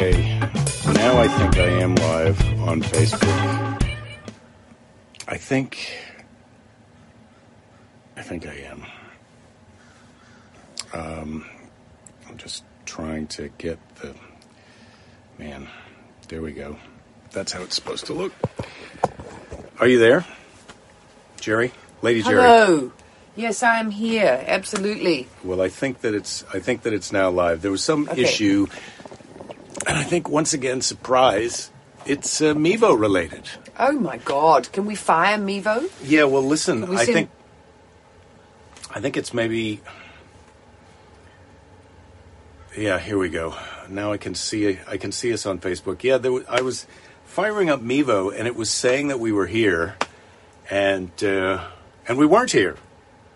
Okay, now I think I am live on Facebook. I think. I think I am. Um, I'm just trying to get the. Man, there we go. That's how it's supposed to look. Are you there? Jerry? Lady Jerry? Hello. Yes, I am here. Absolutely. Well, I think that it's I think that it's now live. There was some Okay. issue, and I think once again, surprise, it's uh, Mevo related. Oh my God! Can we fire Mevo? Yeah. Well, listen, We I seen- think I think it's maybe. Yeah, here we go. Now I can see I can see us on Facebook. Yeah, there was, I was firing up Mevo, and it was saying that we were here, and uh, and we weren't here,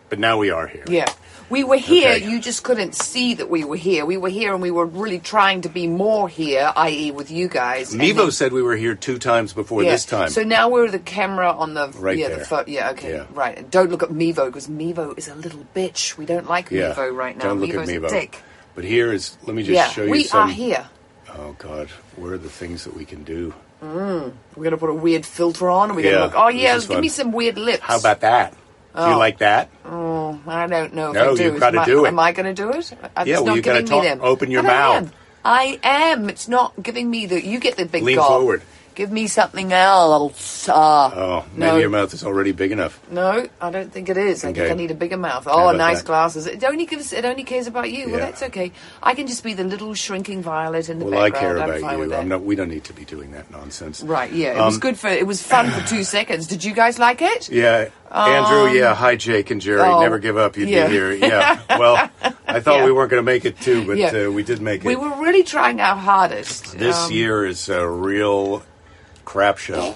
but now we are here. Yeah. We were here. Okay. You just couldn't see that we were here. We were here, and we were really trying to be more here, i.e., with you guys. Mevo then- said we were here two times before yeah. this time. So now we're the camera on the Right yeah there. the pho- yeah okay Yeah. right. And don't look at Mevo because Mevo is a little bitch. We don't like yeah, Mevo right now. Don't look Mevo's at Mevo. dick. But here is. Let me just yeah, show you we some. are here. Oh God, where are the things that we can do? Mm. We're gonna put a weird filter on, and we're Yeah, gonna look. Oh yeah, give fun. me some weird lips. How about that? Do you Oh. like that? Oh, I don't know if No, I do. you've gotta do it. Am I going to do it? Uh, Yeah, it's well, not you gotta giving talk- open your I mouth. am. I am. It's not giving me the. You get the big Lean forward. Give me something else. Uh, Oh, maybe no, your mouth is already big enough. no, I don't think it is. I think I need a bigger mouth. Oh, nice that? glasses. It only gives. It only cares about you. Well, that's okay. I can just be the little shrinking violet in the Well, I background. care I'm about fine with you. I'm not. We don't need to be doing that nonsense. Right. Yeah. It was Um, good for. It was fun for two seconds. Did you guys like it? Yeah, Andrew. Yeah, hi, Jake and Jerry. oh, Never give up. You'd yeah. be here. Yeah. Well, I thought Yeah. we weren't going to make it too, but Yeah. uh, we did make it. We were really trying our hardest. This Um, year is a real crap show.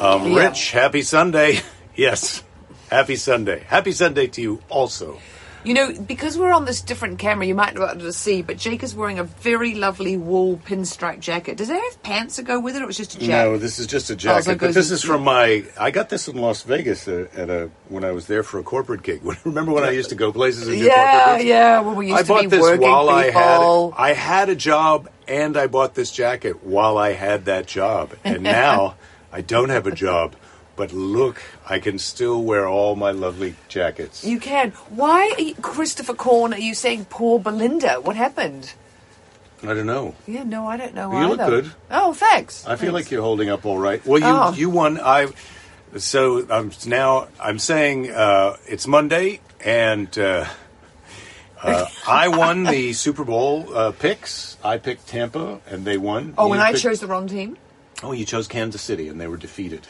Um, Yeah. Rich, happy Sunday. yes, happy Sunday. Happy Sunday to you also. You know, because we're on this different camera, you might not be able to see, but Jake is wearing a very lovely wool pinstripe jacket. Does it have pants to go with it, or it's just a jacket? No, this is just a jacket. Oh, so but this with- is from my. I got this in Las Vegas uh, at a when I was there for a corporate gig. Remember when I used to go places and do yeah, corporate gigs? yeah. Well, we used I to bought be this working while I had. I had a job and I bought this jacket while I had that job. And now I don't have a job, but look, I can still wear all my lovely jackets. You can. Why, Christopher Corn, are you saying poor Belinda? What happened? I don't know. Yeah, no, I don't know You look good. Oh, thanks. I feel Thanks. like you're holding up all right. Well, you Oh. you won. I so I'm now I'm saying uh, it's Monday and uh, uh, I won the Super Bowl uh, picks. I picked Tampa and they won. Oh, You and I picked- chose the wrong team? Oh, you chose Kansas City and they were defeated,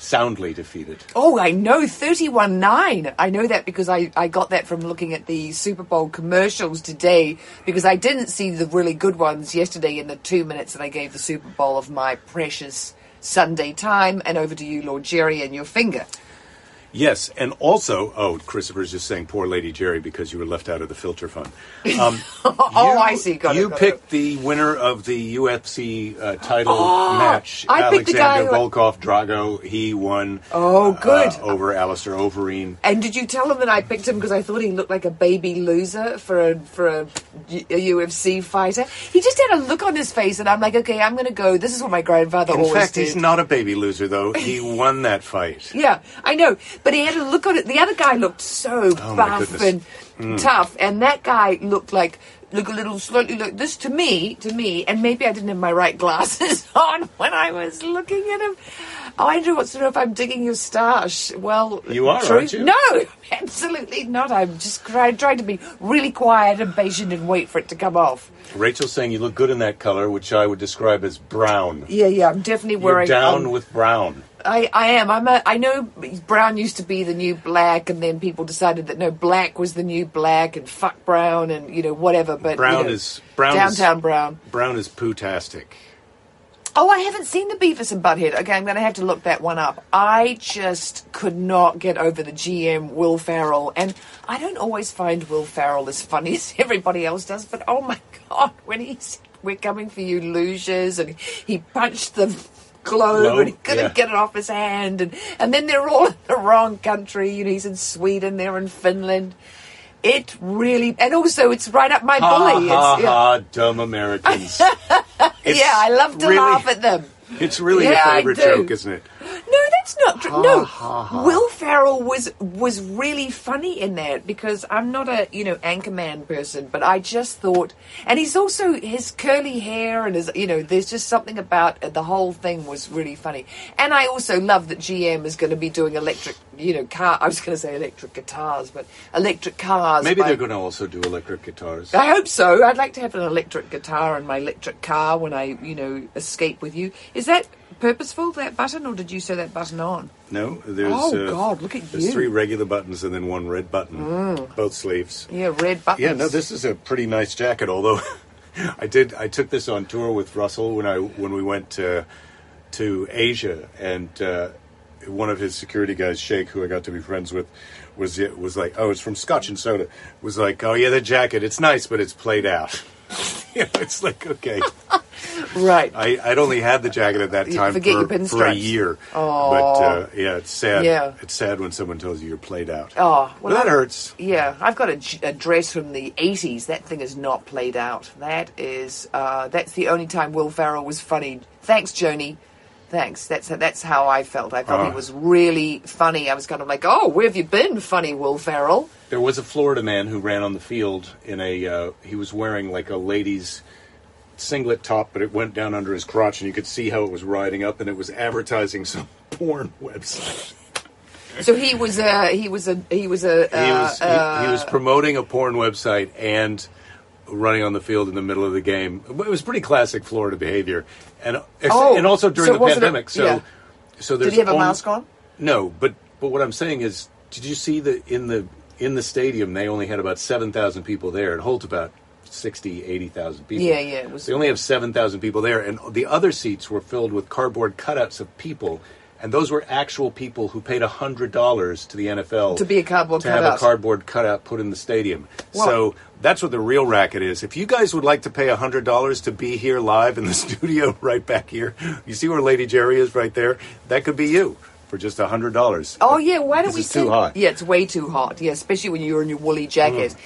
soundly defeated. Oh, I know, 31 9. I know that because I, I got that from looking at the Super Bowl commercials today because I didn't see the really good ones yesterday in the two minutes that I gave the Super Bowl of my precious Sunday time. And over to you, Lord Jerry, and your finger. Yes, and also, oh, Christopher's just saying poor Lady Jerry because you were left out of the filter fund. Um, Oh, you- I see. Got it, you it. picked the winner of the UFC uh, title match, Oh, I the guy Alexander who- Volkov Drago. He won. Oh, good. uh, over Alistair Overeem. And did you tell him that I picked him because I thought he looked like a baby loser for a for a, a UFC fighter? He just had a look on his face, and I'm like, okay, I'm going to go. This is what my grandfather In always fact, did. he's not a baby loser, though. He won that fight. Yeah, I know, but he had a look on it. The other guy looked so Oh, buff and tough, and that guy looked like look a little slightly look this to me to me, and maybe I didn't have my right glasses on when I was looking at him. Oh, wants to know if I'm digging your stash. Well, You are, true. aren't you? No, absolutely not. I'm just trying, trying to be really quiet and patient and wait for it to come off. Rachel's saying you look good in that color, which I would describe as brown. Yeah, yeah, I'm definitely You're wearing. down um, with brown. I, I am. I'm a, I know brown used to be the new black, and then people decided that no, black was the new black, and fuck brown, and you know whatever. But you Brown know, is- brown is- downtown brown. Brown is poo-tastic. Oh, I haven't seen the Beavis and Butthead. Okay, I'm going to have to look that one up. I just could not get over the GM Will Ferrell, and I don't always find Will Ferrell as funny as everybody else does. But oh my god, when he's "We're coming for you, losers," and he punched the globe, Globe, and he couldn't yeah. get it off his hand, and and then they're all in the wrong country. You know, he's in Sweden, they're in Finland. It really, and also it's right up my Ha bully. ha It's- yeah. ha! Dumb Americans. Yeah, I love to really- laugh at them. It's really Yeah, your I favorite joke, isn't it? No, that's not true. No, Will Ferrell was was really funny in that because I'm not a you know Anchorman person, but I just thought, and he's also his curly hair and his you know, there's just something about it, the whole thing was really funny, and I also love that GM is going to be doing electric you know car. I was going to say electric guitars, but electric cars. Maybe by- they're going to also do electric guitars. I hope so. I'd like to have an electric guitar in my electric car when I, you know, escape with you. Is that purposeful, that button, or did you sew that button on? No, there's. Oh, uh, God, look at There's you. Mm. three regular buttons and then one red button, both sleeves. Yeah, red buttons. Yeah, no, this is a pretty nice jacket. Although I did, I took this on tour with Russell when I when we went uh, to Asia, and uh, one of his security guys, Shake, who I got to be friends with, was was like, "Oh, it's from Scotch and Soda." Was like, "Oh yeah, the jacket, it's nice, but it's played out." you know, it's like okay. Right. I, I'd only had the jacket at that time forget your for, for a year. Aw. But uh, yeah, it's sad. Yeah. It's sad when someone tells you you're played out. Oh, well, that I- hurts. Yeah, I've got a dress from the 80s. That thing is not played out. That is, uh, that's the only time Will Ferrell was funny. Thanks, Joni. Thanks. That's that's how I felt. I felt Ah. he was really funny. I was kind of like, oh, where have you been, funny Will Ferrell? There was a Florida man who ran on the field in a. Uh, he was wearing like a lady's singlet top, but it went down under his crotch, and you could see how it was riding up, and it was advertising some porn website. So he was a he was a he was a uh, he was he, uh, he was promoting a porn website and running on the field in the middle of the game. It was pretty classic Florida behavior, and Oh, and also during so the pandemic. so yeah. so there's Did he have a only- mask on? No, but but what I'm saying is, did you see that in the in the stadium they only had about seven thousand people there. It holds about 60, 80,000 people. Yeah, yeah, it was- They only have seven thousand people there, and the other seats were filled with cardboard cutouts of people. And those were actual people who paid hundred dollars to the NFL To be a cardboard to have a cardboard cutout put in the stadium. So that's what the real racket is. If you guys would like to pay hundred dollars to be here live in the studio, right back here, you see where Lady Jerry is right there. That could be you for just hundred dollars. Oh yeah, why don't This we is too hot. Yeah, it's way too hot. Yeah, especially when you're in your woolly jacket. Mm.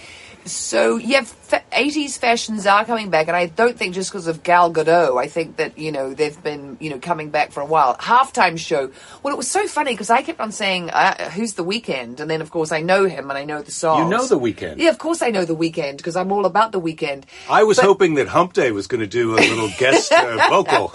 So yeah, fa- 80s fashions are coming back, and I don't think just because of Gal Gadot. I think that you know they've been you know coming back for a while. Halftime show. Well, it was so funny because I kept on saying, uh, "Who's the Weeknd?" And then of course I know him and I know the song. You know The Weeknd. Yeah, of course I know the Weeknd because I'm all about the weekend. I was But- hoping that Hump Day was going to do a little guest uh, vocal.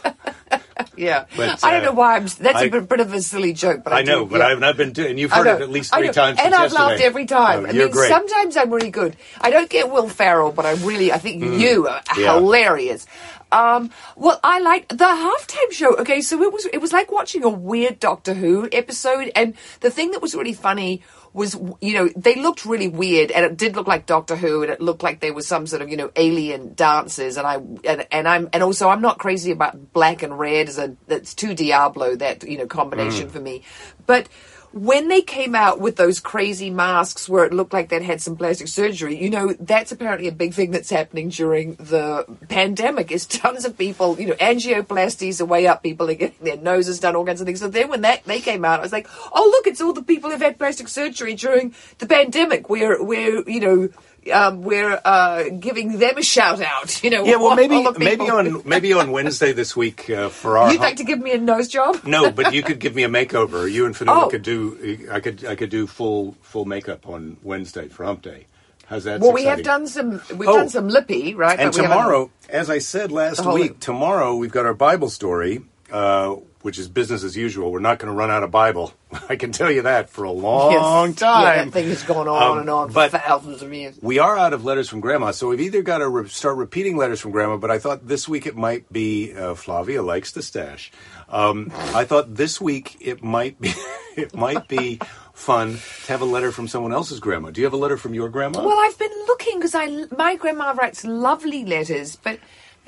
Yeah, But, I don't uh, know why. I'm, that's a I- bit, bit of a silly joke, but I, I know, do, but yeah. I've not been doing. You've heard it at least three times, and I've yesterday. laughed every time. Oh, I mean, great. sometimes I'm really good. I don't get Will Ferrell, but I really, I think you are Mm. Yeah. hilarious. Um, well, I like the halftime show. Okay, so it was it was like watching a weird Doctor Who episode, and the thing that was really funny was you know they looked really weird, and it did look like Doctor Who, and it looked like there was some sort of you know alien dances, and I and, and I'm and also I'm not crazy about black and red as a that's too Diablo that you know combination mm. for me, but when they came out with those crazy masks where it looked like they'd had some plastic surgery, you know, that's apparently a big thing that's happening during the pandemic is tons of people, you know, angioplasties are way up, people are getting their noses done, all kinds of things. So then when that they came out, I was like, oh look, it's all the people who've had plastic surgery during the pandemic. We're we're you know um, we're uh, giving them a shout out, you know. Yeah, well, maybe maybe on maybe on Wednesday this week uh, for our. You'd like to give me a nose job? no, but you could give me a makeover. You and Fanula Oh. could do. I could I could do full full makeup on Wednesday for Hump Day. How's that? Well, we have done some. We've Oh. done some lippy, right? And but tomorrow, as I said last week, week. tomorrow we've got our Bible story, uh, which is business as usual. We're not going to run out of Bible. I can tell you that for a long Yes. Yeah, time. that thing has gone on Um, and on for thousands of years. We are out of letters from Grandma, so we've either got to re- start repeating letters from Grandma. But I thought this week it might be uh, Flavia likes the stash. Um, I thought this week it might be it might be fun to have a letter from someone else's grandma. Do you have a letter from your grandma? Well, I've been looking because I my grandma writes lovely letters, but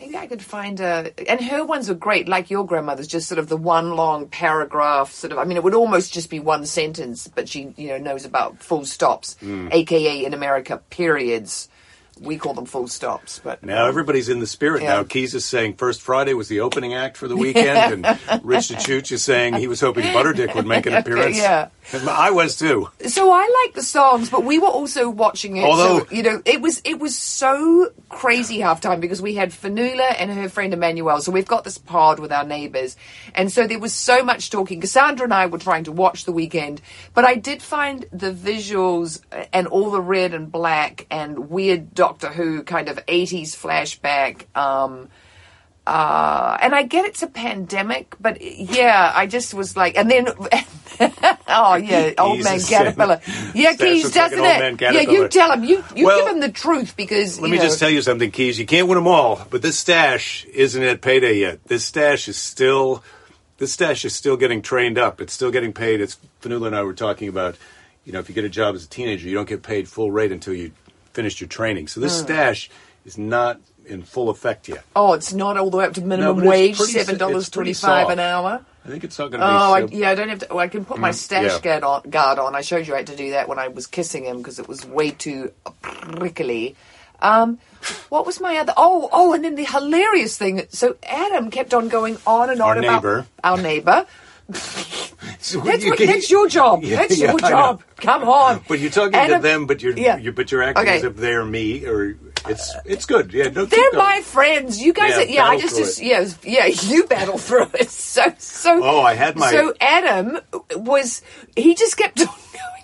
maybe I could find a. And her ones are great, like your grandmother's, just sort of the one long paragraph. Sort of. I mean, it would almost just be one sentence, but she you know knows about full stops, Hmm. aka in America periods. We call them full stops, but Now um, everybody's in the spirit Yeah. now. Keys is saying First Friday was the opening act for the weekend, and Rich DeChooch is saying he was hoping Butterdick would make an appearance. Yeah. I was too. So I like the songs, but we were also watching it. Although- so, you know, it was it was so crazy halftime because we had Fanula and her friend Emmanuel. So we've got this pod with our neighbours, and so there was so much talking. Cassandra and I were trying to watch the Weeknd, but I did find the visuals uh, and all the red and black and weird Doctor Who kind of eighties flashback. Um, uh, and I get it's a pandemic, but yeah, I just was like, and then, oh yeah, old man caterpillar, yeah, Keys doesn't it? Yeah, you tell him, you you Well, give him the truth because Let me know, just tell you something, Keys. You can't win them all, but this stash isn't at payday yet. This stash is still, this stash is still getting trained up. It's still getting paid. It's Fanula and I were talking about. You know, if you get a job as a teenager, you don't get paid full rate until you finished your training. So this stash is not in full effect yet. Oh, it's not all the way up to minimum it's wage, pretty- seven dollars twenty-five an hour. I think it's not going to Oh, I, be. so- yeah, I don't have to. Oh, I can put my stash yeah. guard on, guard on. I showed you I had to do that when I was kissing him because it was way too prickly. Um, what was my other? Oh, oh, and then the hilarious thing. So Adam kept on going on and on Our about neighbor. our neighbor. So That's, you what, can- that's your job. Yeah, that's yeah, your I know. job. Come on. But you're talking Adam- to them, but you're, Yeah. you're but you're acting Okay. as if they're me, or it's it's good. Yeah, no, They're my friends. You guys, Yeah, are, yeah. I just, just yeah, was- yeah. You battle through it. So, so. Oh, I had my- So Adam was. He just kept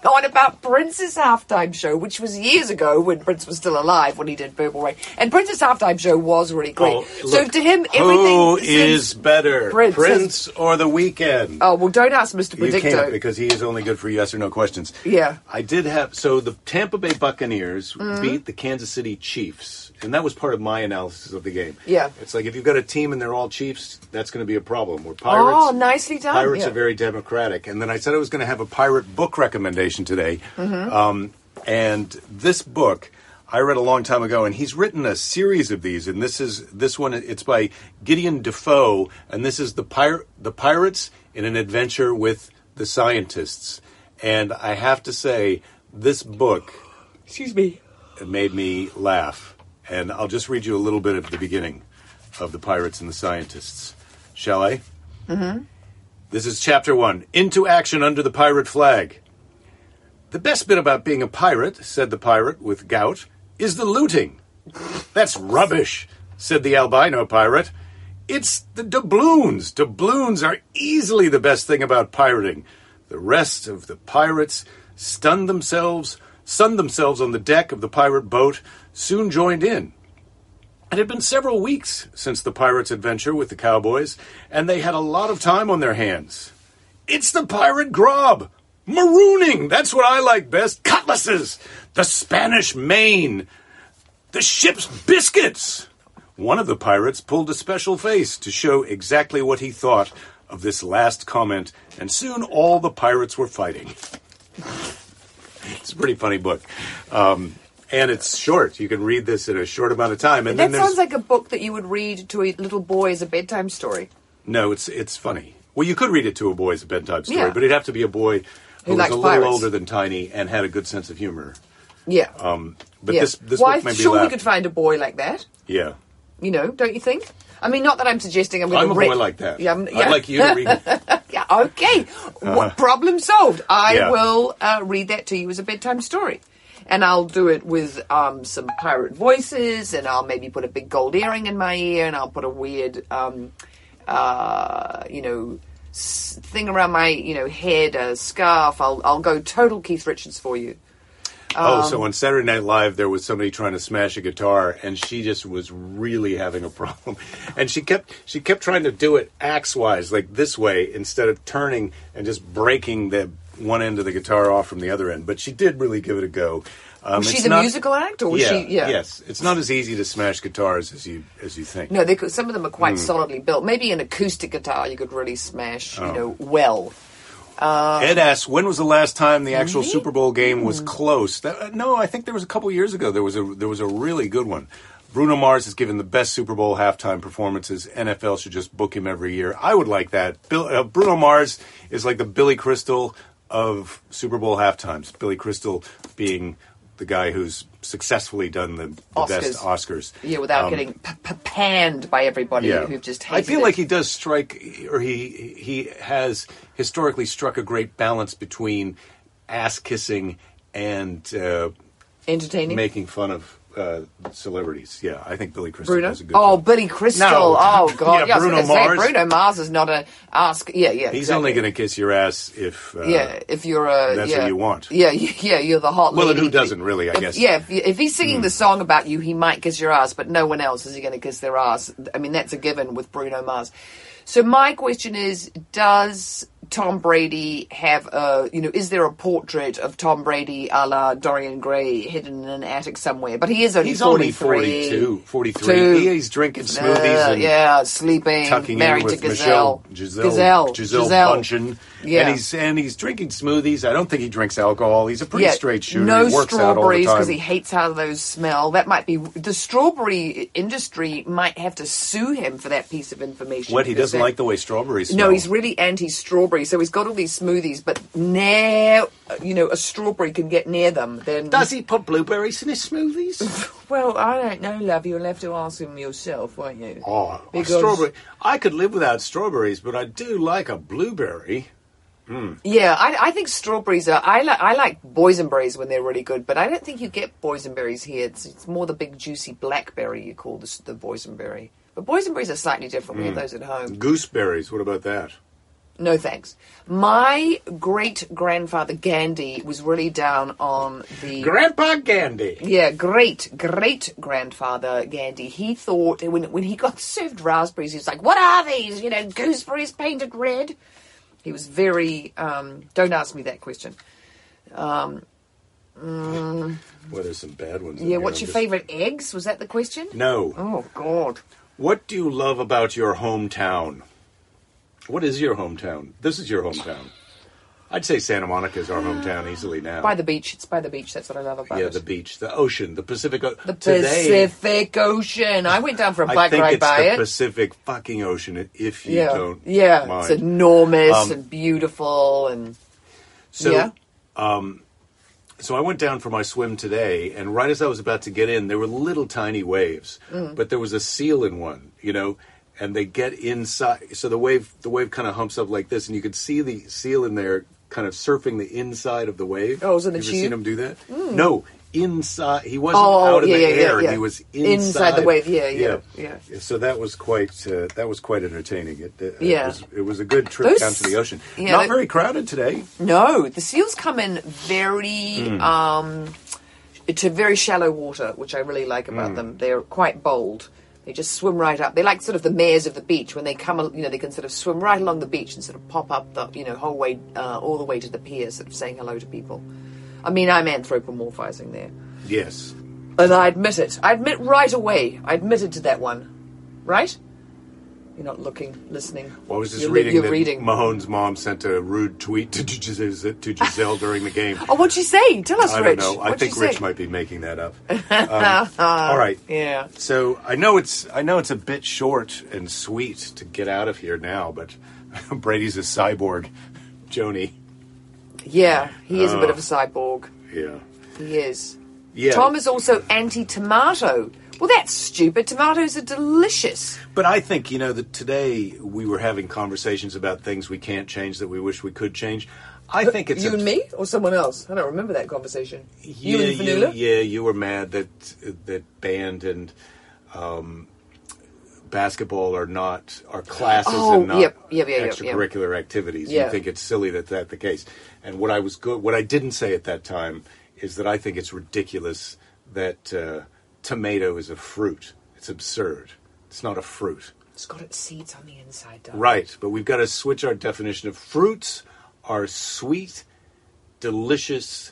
on about Prince's halftime show, which was years ago when Prince was still alive when he did Purple Rain, and Prince's halftime show was really great. Oh, so look, to him, everything Who is better, Prince Prince, or The Weeknd? Oh well, don't ask Mr. you can't Predicto. because he is only good for yes or no questions. Yeah. I did have so the Tampa Bay Buccaneers Mm-hmm. beat the Kansas City Chiefs, and that was part of my analysis of the game. Yeah. it's like if you've got a team and they're all Chiefs, that's going to be a problem. Where Pirates, Oh, nicely done. Pirates Yeah. are very democratic, and then I said I was going to have a pirate book recommendation today, Mm-hmm. um, and this book. I read a long time ago, and he's written a series of these. And this is this one. It's by Gideon Defoe, and this is the pirate, the pirates in an adventure with the scientists. And I have to say, this book Excuse me. it made me laugh. And I'll just read you a little bit of the beginning of The Pirates and the Scientists. Shall I? Mm-hmm. This is chapter one Into action under the pirate flag. The best bit about being a pirate, said the pirate with gout, is the looting. That's rubbish, said the albino pirate. It's the doubloons. Doubloons are easily the best thing about pirating. The rest of the pirates stunned themselves, sunned themselves on the deck of the pirate boat, soon joined in. It had been several weeks since the pirates' adventure with the cowboys, and they had a lot of time on their hands. It's the pirate grob! Marooning! That's what I like best. Cutlasses! The Spanish main! The ship's biscuits! One of the pirates pulled a special face to show exactly what he thought of this last comment, and soon all the pirates were fighting. it's a pretty funny book. Um, and it's short. You can read this in a short amount of time. And That then sounds like a book that you would read to a little boy as a bedtime story. no, it's it's funny. Well, you could read it to a boy as a bedtime story, Yeah. but it'd have to be a boy who, was likes a little pirates. older than Tiny and had a good sense of humor. Yeah. But yeah. this this Why? book made me sure, we could find a boy like that. yeah, You know, don't you think? I mean, not that I'm suggesting I'm going I'm to a read. boy like that. Yeah, I'm- I'd like you to read. it. yeah, okay. What problem solved? I Yeah. will uh, read that to you as a bedtime story. And I'll do it with um, some pirate voices, and I'll maybe put a big gold earring in my ear, and I'll put a weird, um, uh, you know, thing around my, you know, head, a scarf. I'll I'll go total Keith Richards for you. Oh, Um, so on Saturday Night Live, there was somebody trying to smash a guitar, and she just was really having a problem. And she kept she kept trying to do it axe wise, like this way, instead of turning and just breaking the one end of the guitar off from the other end. But she did really give it a go. Um, Was she the not- musical act, or was yeah, she? Yeah. Yes, it's not as easy to smash guitars as you as you think. No, they could, some of them are quite Hmm. solidly built. Maybe an acoustic guitar you could really smash, Oh. you know, well. Ed asks, when was the last time the actual? Super Bowl game was close? That, uh, no, I think there was a couple years ago. There was a there was a really good one. Bruno Mars has given the best Super Bowl halftime performances. NFL should just book him every year. I would like that. Bill, uh, Bruno Mars is like the Billy Crystal of Super Bowl halftimes. Billy Crystal being the guy who's successfully done the, the best Oscars. Yeah, without Um, getting p- p- panned by everybody yeah. who've just I feel it. like he does strike, or he he has historically struck a great balance between ass kissing and uh, entertaining. making fun of uh, celebrities. Yeah, I think Billy Crystal Bruno. does a good Oh, job. Billy Crystal. No. Oh God. Yeah, I was Bruno gonna say, Mars. Bruno Mars is not a ask. Yeah, yeah. He's exactly. only going to kiss your ass if uh, Yeah, if you're a that's yeah. what you want. Yeah, yeah, you're the hot. Well, and lady. who doesn't really, I If- guess. Hmm. Yeah, if, if he's singing the song about you, he might kiss your ass, but no one else is he going to kiss their ass. I mean, that's a given with Bruno Mars. So my question is: Does Tom Brady have a? You know, is there a portrait of Tom Brady a la Dorian Gray hidden in an attic somewhere? But he is only He's only 43. 42, 43. Two. He- he's drinking smoothies Uh, and yeah, sleeping, tucking married in with to Gazelle, Michelle, Giselle, Gazelle, Giselle, Giselle. Yeah. And he's and he's drinking smoothies. I don't think he drinks alcohol. He's a pretty Yeah, straight shooter. No he works out all the strawberries because he hates how those smell. That might be the strawberry industry might have to sue him for that piece of information. what he doesn't that- like the way strawberries No, he's really anti-strawberry, so he's got all these smoothies. But now, you know, a strawberry can get near them. Then Does he put blueberries in his smoothies? Well, I don't know, love. You'll have to ask him yourself, won't you? oh, Because- strawberry. I could live without strawberries, but I do like a blueberry. Hmm. Yeah, I, I think strawberries are. I like I like boysenberries when they're really good, but I don't think you get boysenberries here. It's, it's more the big juicy blackberry you call the, the boysenberry. But boysenberries are slightly different. We have hmm. those at home. Gooseberries. What about that? No thanks. My great grandfather Gandhi was really down on the Grandpa Gandhi. yeah, great, great grandfather Gandhi. He thought when when he got served raspberries, he was like, "What are these? You know, gooseberries painted red." He was very. Um, don't ask me that question. Um. Well, there's some bad ones. Yeah, what's your just- favourite eggs? Was that the question? No. Oh God. What do you love about your hometown? What is your hometown? This is your hometown. I'd say Santa Monica is our hometown easily now. By the beach. It's by the beach. That's what I love about yeah, it. Yeah, the beach, the ocean, the Pacific. O- The Today, Pacific Ocean. I went down for a I bike think ride it's by the it. Pacific fucking Ocean. If you yeah, don't, yeah. mind. It's enormous Um, and beautiful and So, yeah. so I went down for my swim today, and right as I was about to get in, there were little tiny waves, Mm. but there was a seal in one, you know, and they get inside. So the wave, the wave kind of humps up like this, and you could see the seal in there, kind of surfing the inside of the wave. Oh, it was in the you ever seen him do that? No, inside. He wasn't Oh, out in yeah, the yeah, air; yeah, he was Inside inside, the wave, yeah, yeah, yeah. So that was quite uh, that was quite entertaining. It, it, Yeah. it, was, it was a good trip Those- down to the ocean. Not very crowded today. No, the seals come in very Hmm. um, to very shallow water, which I really like about them. They're quite bold. They just swim right up. They're like sort of the mares of the beach. When they come, you know, they can sort of swim right along the beach and sort of pop up the, you know, whole way, uh, all the way to the pier, sort of saying hello to people. I mean, I'm anthropomorphizing there, Yes. and I admit it. I admit right away. I admitted to that one, right? You're not looking, listening. Well, I was just you're, reading You're that reading. Mahomes' mom sent a rude tweet to Giselle, to Giselle during the game. Oh, what'd she say? Tell us, I don't Rich. know. I What'd think Rich say? might be making that up. Um, all right. Yeah. So I know it's I know it's a bit short and sweet to get out of here now, but Brady's a cyborg, Joni. Yeah, he is a bit of a cyborg. Yeah. He is. Yeah. Tom is also anti-tomato. Well, that's stupid. Tomatoes are delicious. But I think you know that today we were having conversations about things we can't change that we wish we could change. I think it's you a, and me, or someone else? I don't remember that conversation. you Yeah, and Fanula. yeah, you were mad that that band and um, basketball are not are classes Oh, and not yep, yep, yep, yep, extracurricular activities. Yeah. You think it's silly that that's the case. And what I was good, what I didn't say at that time is that I think it's ridiculous that uh, tomato is a fruit. It's absurd. It's not a fruit. It's got its seeds on the inside, darling. Right, but we've got to switch our definition of fruits are sweet, delicious,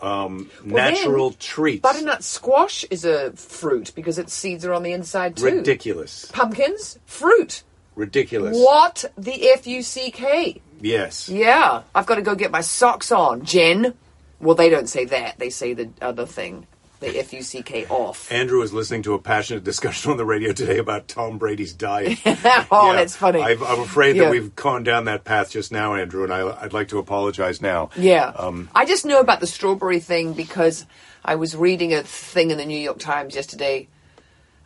um, Well, natural then, treats. Butternut squash is a fruit because its seeds are on the inside too. Ridiculous. Pumpkins, fruit. Ridiculous. What the f u c k? Yes. Yeah, I've got to go get my socks on, Jen. Well, they don't say that. They say the other thing. The F U C K off. Andrew was listening to a passionate discussion on the radio today about Tom Brady's diet. oh, Yeah, that's funny. I, I'm afraid Yeah. that we've gone down that path just now, Andrew, and I, I'd like to apologize now. Yeah. Um, I just know about the strawberry thing because I was reading a thing in the New York Times yesterday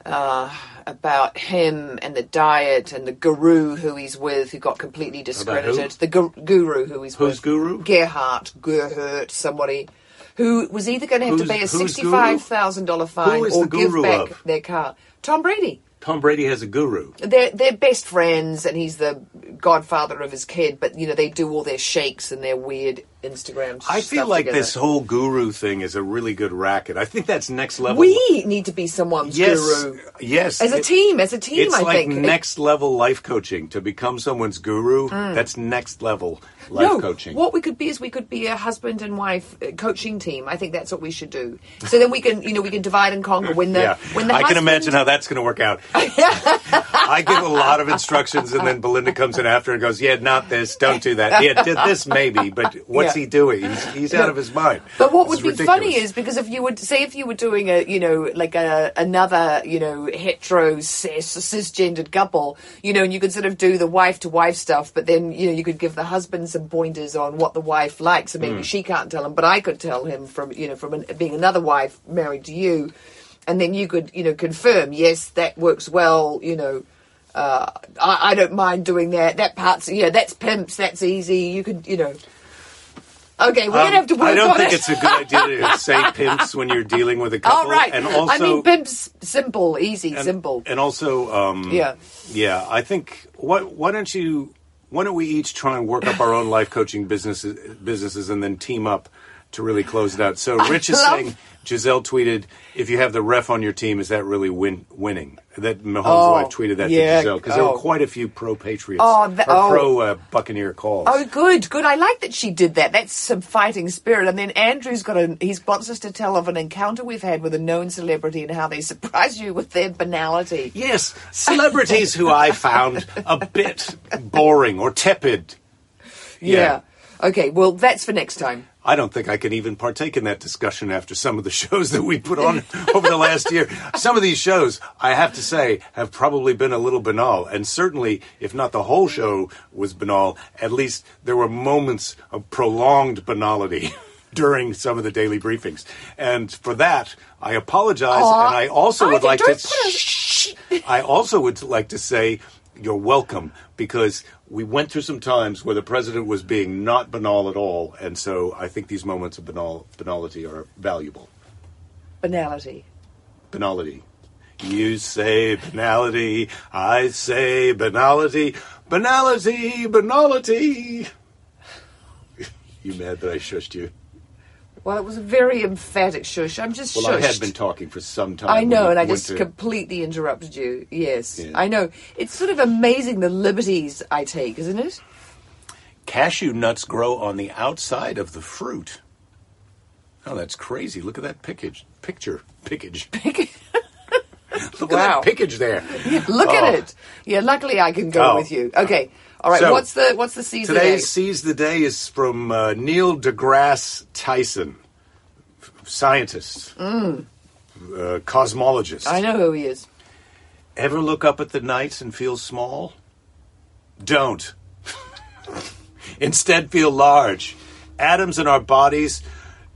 uh, about him and the diet and the guru who he's with who got completely discredited. The gu- guru who he's Who's with. guru? Gerhardt, Gerhardt, somebody who was either going to have to pay a $65,000 fine or give back of? their car. Tom Brady. Tom Brady has a guru. They're they're best friends, and he's the godfather of his kid. But you know they do all their shakes and their weird Instagram. I feel like together. this whole guru thing is a really good racket. I think that's next level. We need to be someone's yes, guru yes. as a It- team. As a team, It's I like think next level life coaching to become someone's guru. That's next level life no, coaching. What we could be is we could be a husband and wife uh, coaching team. I think that's what we should do. So then we can, you know, we can divide and conquer. When the yeah, when the I can imagine how that's going to work out. I give a lot of instructions, and then Belinda comes in after and goes, "Yeah, not this. Don't do that. Yeah, did this maybe, but what's Yeah. He doing? He's, he's out of his mind." But what would It's be funny is because if you would say if you were doing a you know like a another you know hetero cis cisgendered couple you know and you could sort of do the wife to wife stuff but then you know you could give the husband some pointers on what the wife likes and maybe Hmm. she can't tell him but I could tell him from you know from an, being another wife married to you and then you could you know confirm yes that works well you know. Uh, I, I don't mind doing that. That part's yeah, that's pimps. That's easy. You could, you know. Okay, we're Um, gonna have to work I don't on think it. it's a good idea to say pimps when you're dealing with a couple. All right. and also I mean, pimps, simple, easy, and, simple. and also, um, Yeah. yeah. I think what why don't you why don't we each try and work up our own life coaching businesses businesses and then team up to really close it out. So Rich is love- saying Giselle tweeted, "If you have the ref on your team, is that really win- winning?" That Mahomes' Oh, wife tweeted that yeah, to Giselle because there oh. were quite a few pro Patriots Oh, that- or oh. pro uh, Buccaneer calls. Oh, good, good. I like that she did that. That's some fighting spirit. And then Andrew's got a. He wants us to tell of an encounter we've had with a known celebrity and how they surprise you with their banality. Yes, celebrities who I found a bit boring or tepid. Yeah. Okay. Well, that's for next time. I don't think I can even partake in that discussion after some of the shows that we put on over the last year. Some of these shows, I have to say, have probably been a little banal. And certainly, if not the whole show was banal, at least there were moments of prolonged banality during some of the daily briefings. And for that, I apologize. Aw, and I also would like to. a- Shh. I also would like to say you're welcome because we went through some times where the president was being not banal at all, and so I think these moments of banal banality are valuable. Banality. Banality. You say banality, I say banality, banality, banality. you mad that I shushed you? Well, it was a very emphatic shush. I'm just Well, shushed. I had been talking for some time. I know, and I just to- completely interrupted you. Yes, Yeah. I know. It's sort of amazing the liberties I take, isn't it? Cashew nuts grow on the outside of the fruit. Oh, that's crazy. Look at that pickage. Picture. Pickage. Look Wow. at that pickage there. Look Oh. at it. Yeah, luckily I can go Oh. with you. Okay. All right. So, what's the what's the season? Today's Seize the Day is from uh, Neil deGrasse Tyson, scientist, uh, cosmologist. I know who he is. Ever look up at the night and feel small? Don't. Instead, feel large. Atoms in our bodies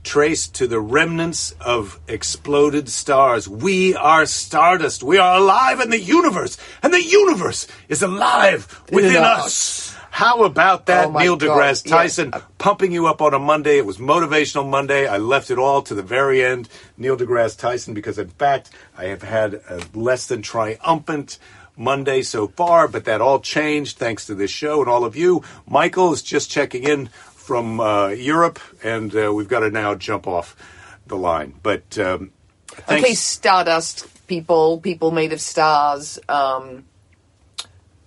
traced to the remnants of exploded stars. We are stardust. We are alive in the universe, and the universe is alive within In us. us. How about that, Oh Neil God, deGrasse yeah. Tyson? Pumping you up on a Monday. It was Motivational Monday. I left it all to the very end. Neil deGrasse Tyson, because in fact, I have had a less than triumphant Monday so far, but that all changed thanks to this show and all of you. Michael is just checking in from uh, Europe, and uh, we've got to now jump off the line. But um, thanks. Okay, Stardust people, people made of stars. Um,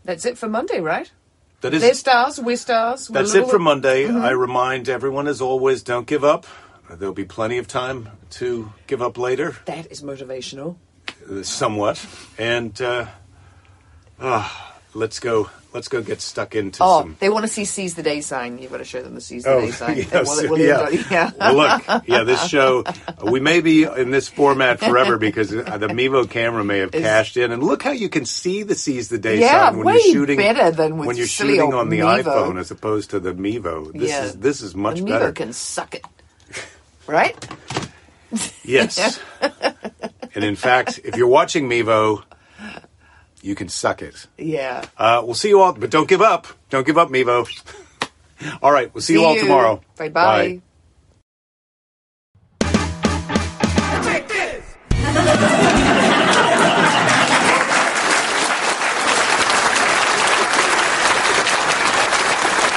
that's it for Monday, right? that is They're stars. We're stars. We're That's it for Monday. Mm-hmm. I remind everyone, as always, don't give up. There'll be plenty of time to give up later, That is motivational. uh, somewhat. And uh, ah, let's go. Let's go get stuck into Oh, some. they want to see seize the day sign. You've got to show them the seize the Oh, day sign. yes, will- will you- yeah. yeah. Well, look, yeah, this show, we may be in this format forever because the Mevo camera may have Is- cashed in, and look how you can see the seize the day Yeah, sign when you're shooting better than with when you're shooting on the Mevo. iPhone as opposed to the Mevo. This Yeah. is this is much the better. Mevo can suck it. Right? Yes, and in fact, if you're watching Mevo, you can suck it. Yeah. Uh, we'll see you all, but don't give up. Don't give up, Mevo. all right, we'll see, you all tomorrow. Bye bye.